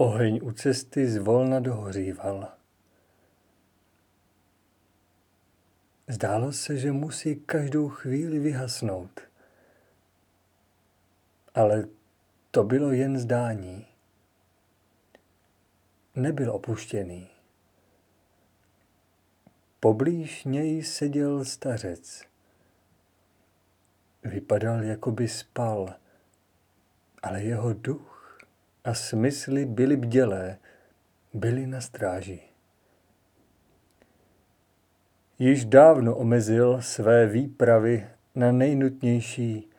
Oheň u cesty zvolna dohoříval. Zdálo se, že musí každou chvíli vyhasnout. Ale to bylo jen zdání. Nebyl opuštěný. Poblíž něj seděl stařec. Vypadal, jako by spal, ale jeho duch a smysly byly bdělé, byly na stráži. Již dávno omezil své výpravy na nejnutnější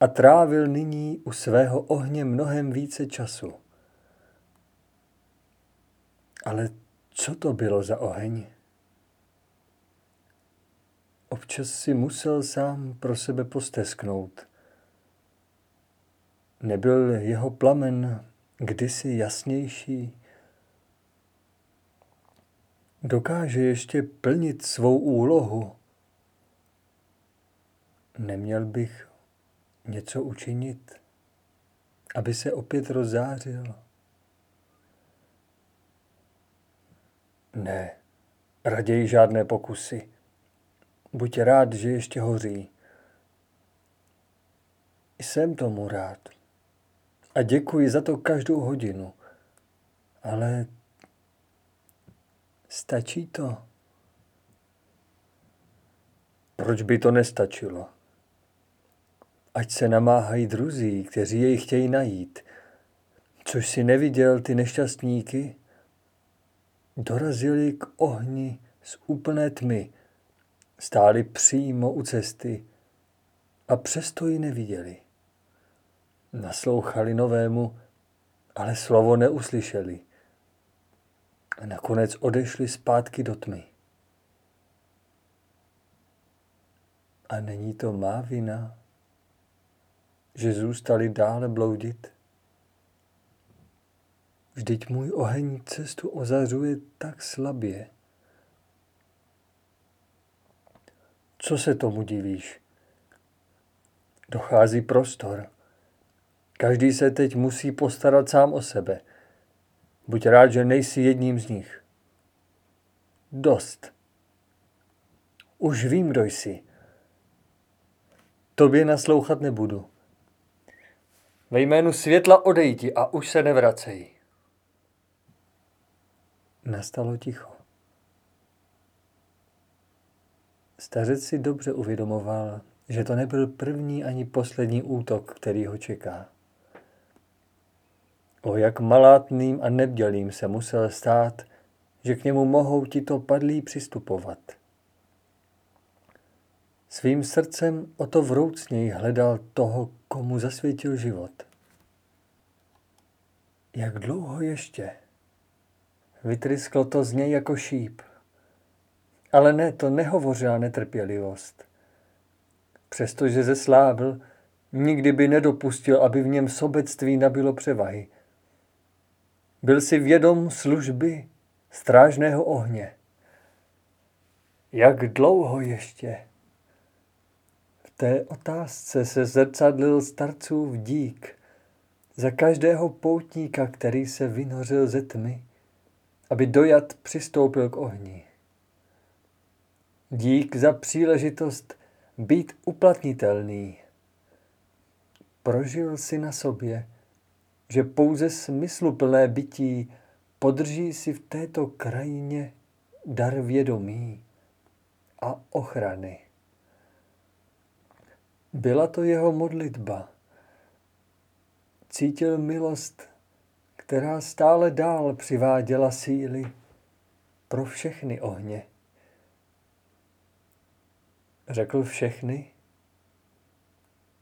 a trávil nyní u svého ohně mnohem více času. Ale co to bylo za oheň? Občas si musel sám pro sebe postesknout. Nebyl jeho plamen kdysi jasnější? Dokáže ještě plnit svou úlohu? Neměl bych něco učinit, aby se opět rozzářil? Ne, raději žádné pokusy. Buď rád, že ještě hoří. Jsem tomu rád. A děkuji za to každou hodinu. Ale stačí to? Proč by to nestačilo? Ať se namáhají druzí, kteří jej chtějí najít. Což si neviděl ty nešťastníky? Dorazili k ohni z úplné tmy, Stáli přímo u cesty a přesto ji neviděli. Naslouchali novému, ale slovo neuslyšeli. A nakonec odešli zpátky do tmy. A není to má vina, že zůstali dále bloudit? Vždyť můj oheň cestu ozařuje tak slabě. Co se tomu divíš? Dochází prostor. Každý se teď musí postarat sám o sebe. Buď rád, že nejsi jedním z nich. Dost. Už vím, kdo jsi. Tobě naslouchat nebudu. Ve jménu světla odejdi a už se nevracej. Nastalo ticho. Stařec si dobře uvědomoval, že to nebyl první ani poslední útok, který ho čeká. O jak malátným a nebdělým se musel stát, že k němu mohou tito padlí přistupovat. Svým srdcem o to vroucněji hledal toho, komu zasvětil život. Jak dlouho ještě? Vytrysklo to z něj jako šíp. Ale ne, to nehovořila netrpělivost. Přestože zeslábil, nikdy by nedopustil, aby v něm sobectví nabilo převahy. Byl si vědom služby strážného ohně. Jak dlouho ještě? V té otázce se zrcadlil starcův dík za každého poutníka, který se vynořil ze tmy, aby dojat přistoupil k ohni. Dík za příležitost být uplatnitelný. Prožil si na sobě, že pouze smysluplné bytí podrží si v této krajině dar vědomí a ochrany. Byla to jeho modlitba. Cítil milost, která stále dál přiváděla síly pro všechny ohně. Řekl všechny?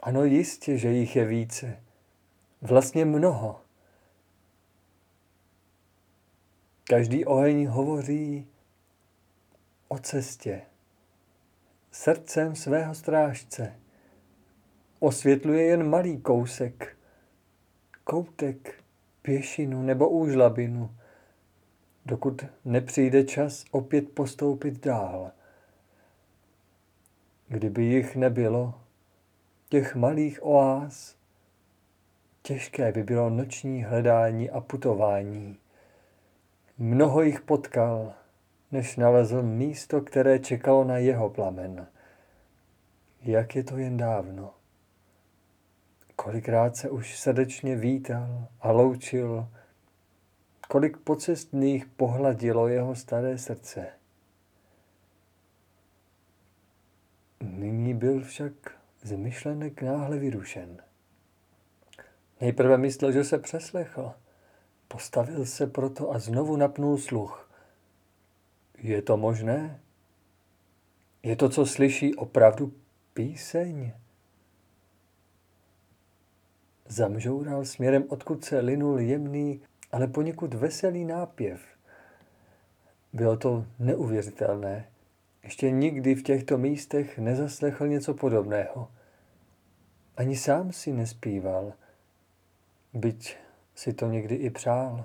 Ano, jistě, že jich je více. Vlastně mnoho. Každý oheň hovoří o cestě, srdcem svého strážce. Osvětluje jen malý kousek, koutek, pěšinu nebo úžlabinu, dokud nepřijde čas opět postoupit dál. Kdyby jich nebylo, těch malých oáz, těžké by bylo noční hledání a putování. Mnoho jich potkal, než nalezl místo, které čekalo na jeho plamen. Jak je to jen dávno. Kolikrát se už srdečně vítal a loučil, kolik pocestných pohladilo jeho staré srdce. Nyní byl však z myšlenek náhle vyrušen. Nejprve myslel, že se přeslechl. Postavil se proto a znovu napnul sluch. Je to možné? Je to, co slyší, opravdu píseň? Zamžoural směrem, odkud se linul jemný, ale poněkud veselý nápěv. Bylo to neuvěřitelné. Ještě nikdy v těchto místech nezaslechl něco podobného. Ani sám si nespíval, byť si to někdy i přál.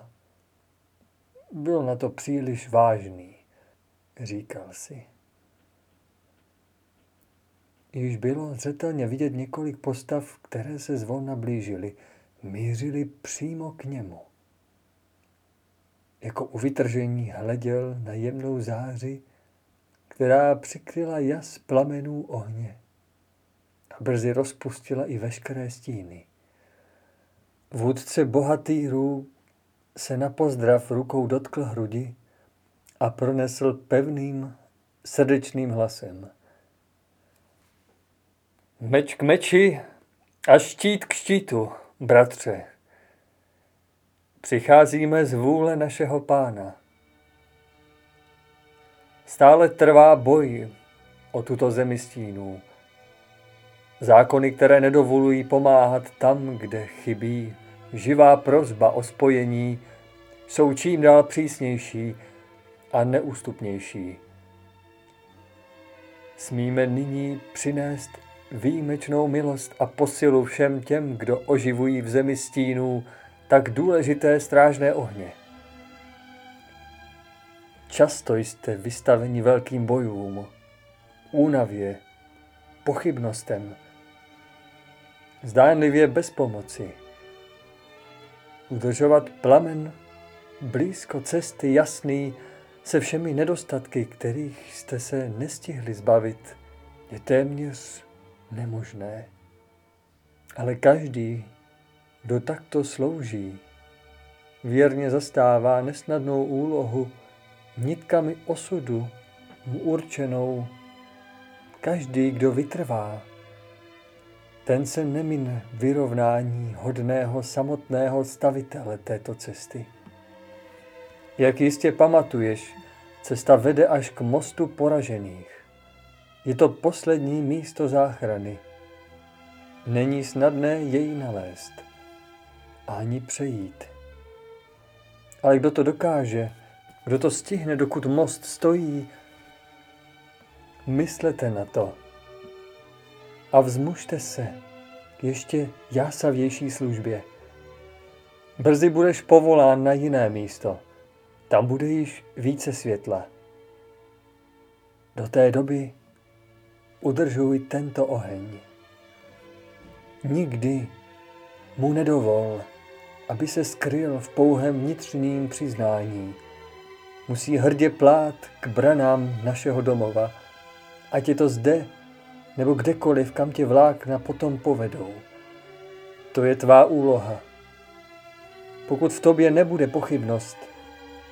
Byl na to příliš vážný, říkal si. Již bylo zřetelně vidět několik postav, které se zvolna blížily, mířili přímo k němu. Jako u vytržení hleděl na jemnou záři, která přikryla jas plamenů ohně a brzy rozpustila i veškeré stíny. Vůdce bohatýrů se na pozdrav rukou dotkl hrudi a pronesl pevným, srdečným hlasem. Meč k meči a štít k štítu, bratře. Přicházíme z vůle našeho pána. Stále trvá boj o tuto zemi stínů. Zákony, které nedovolují pomáhat tam, kde chybí živá prozba o spojení, jsou čím dál přísnější a neústupnější. Smíme nyní přinést výjimečnou milost a posilu všem těm, kdo oživují v zemi stínů tak důležité strážné ohně. Často jste vystaveni velkým bojům, únavě, pochybnostem, zdánlivě bez pomoci. Udržovat plamen blízko cesty jasný se všemi nedostatky, kterých jste se nestihli zbavit, je téměř nemožné. Ale každý, kdo takto slouží, věrně zastává nesnadnou úlohu nitkami osudu mu určenou. Každý, kdo vytrvá, ten se nemine vyrovnání hodného samotného stavitele této cesty. Jak jistě pamatuješ, cesta vede až k mostu poražených. Je to poslední místo záchrany. Není snadné jej nalézt ani přejít. Ale kdo to dokáže, kdo to stihne, dokud most stojí, myslete na to a vzmužte se k ještě jásavější službě. Brzy budeš povolán na jiné místo. Tam bude již více světla. Do té doby udržuj tento oheň. Nikdy mu nedovol, aby se skryl v pouhém vnitřním přiznání. Musí hrdě plát k branám našeho domova, ať je to zde nebo kdekoliv, kam tě vlákna potom povedou. To je tvá úloha. Pokud v tobě nebude pochybnost,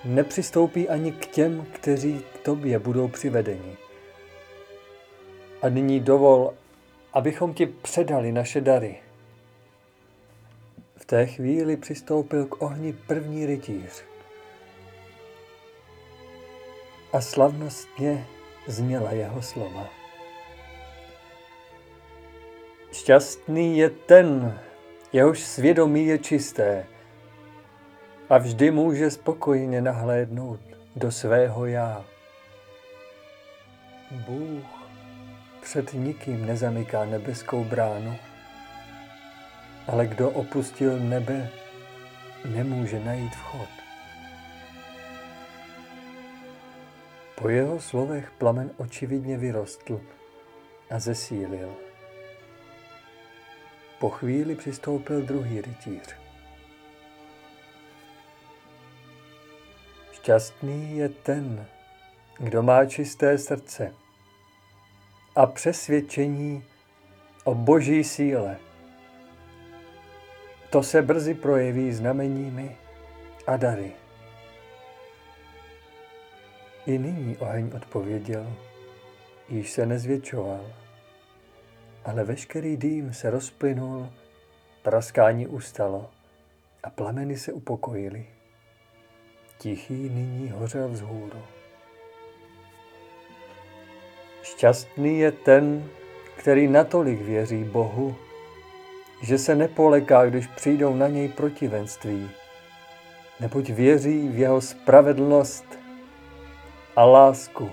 nepřistoupí ani k těm, kteří k tobě budou přivedeni. A nyní dovol, abychom ti předali naše dary. V té chvíli přistoupil k ohni první rytíř. A slavnostně zněla jeho slova. Šťastný je ten, jehož svědomí je čisté a vždy může spokojně nahlédnout do svého já. Bůh před nikým nezamyká nebeskou bránu, ale kdo opustil nebe, nemůže najít vchod. Po jeho slovech plamen očividně vyrostl a zesílil. Po chvíli přistoupil druhý rytíř. Šťastný je ten, kdo má čisté srdce a přesvědčení o boží síle. To se brzy projeví znameními a dary. I nyní oheň odpověděl, již se nezvětšoval, ale veškerý dým se rozplynul, praskání ustalo a plameny se upokojily. Tichý nyní hořel vzhůru. Šťastný je ten, který natolik věří Bohu, že se nepoleká, když přijdou na něj protivenství, neboť věří v jeho spravedlnost a lásku.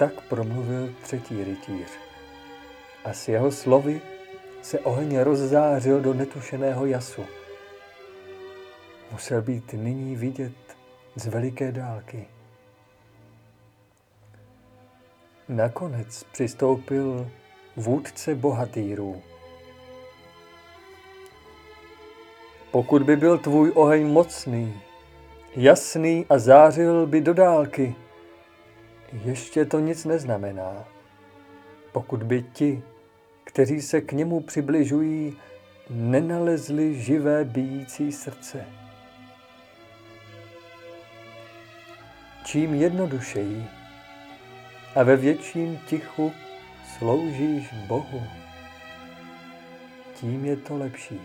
Tak promluvil třetí rytíř a s jeho slovy se oheň rozzářil do netušeného jasu. Musel být nyní vidět z veliké dálky. Nakonec přistoupil vůdce bohatýrů. Pokud by byl tvůj oheň mocný, jasný a zářil by do dálky, ještě to nic neznamená. Pokud by ti, kteří se k němu přibližují, nenalezli živé bijící srdce. Čím jednodušeji a ve větším tichu sloužíš Bohu, tím je to lepší.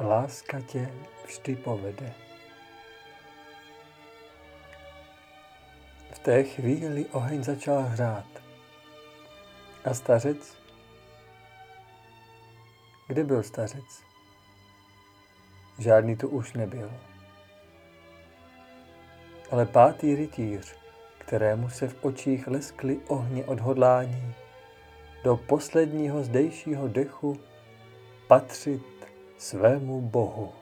Láska tě vždy povede. Té chvíli oheň začal hrát. A stařec? Kde byl stařec? Žádný tu už nebyl ale pátý rytíř, kterému se v očích leskly ohně odhodlání, do posledního zdejšího dechu patřit svému Bohu.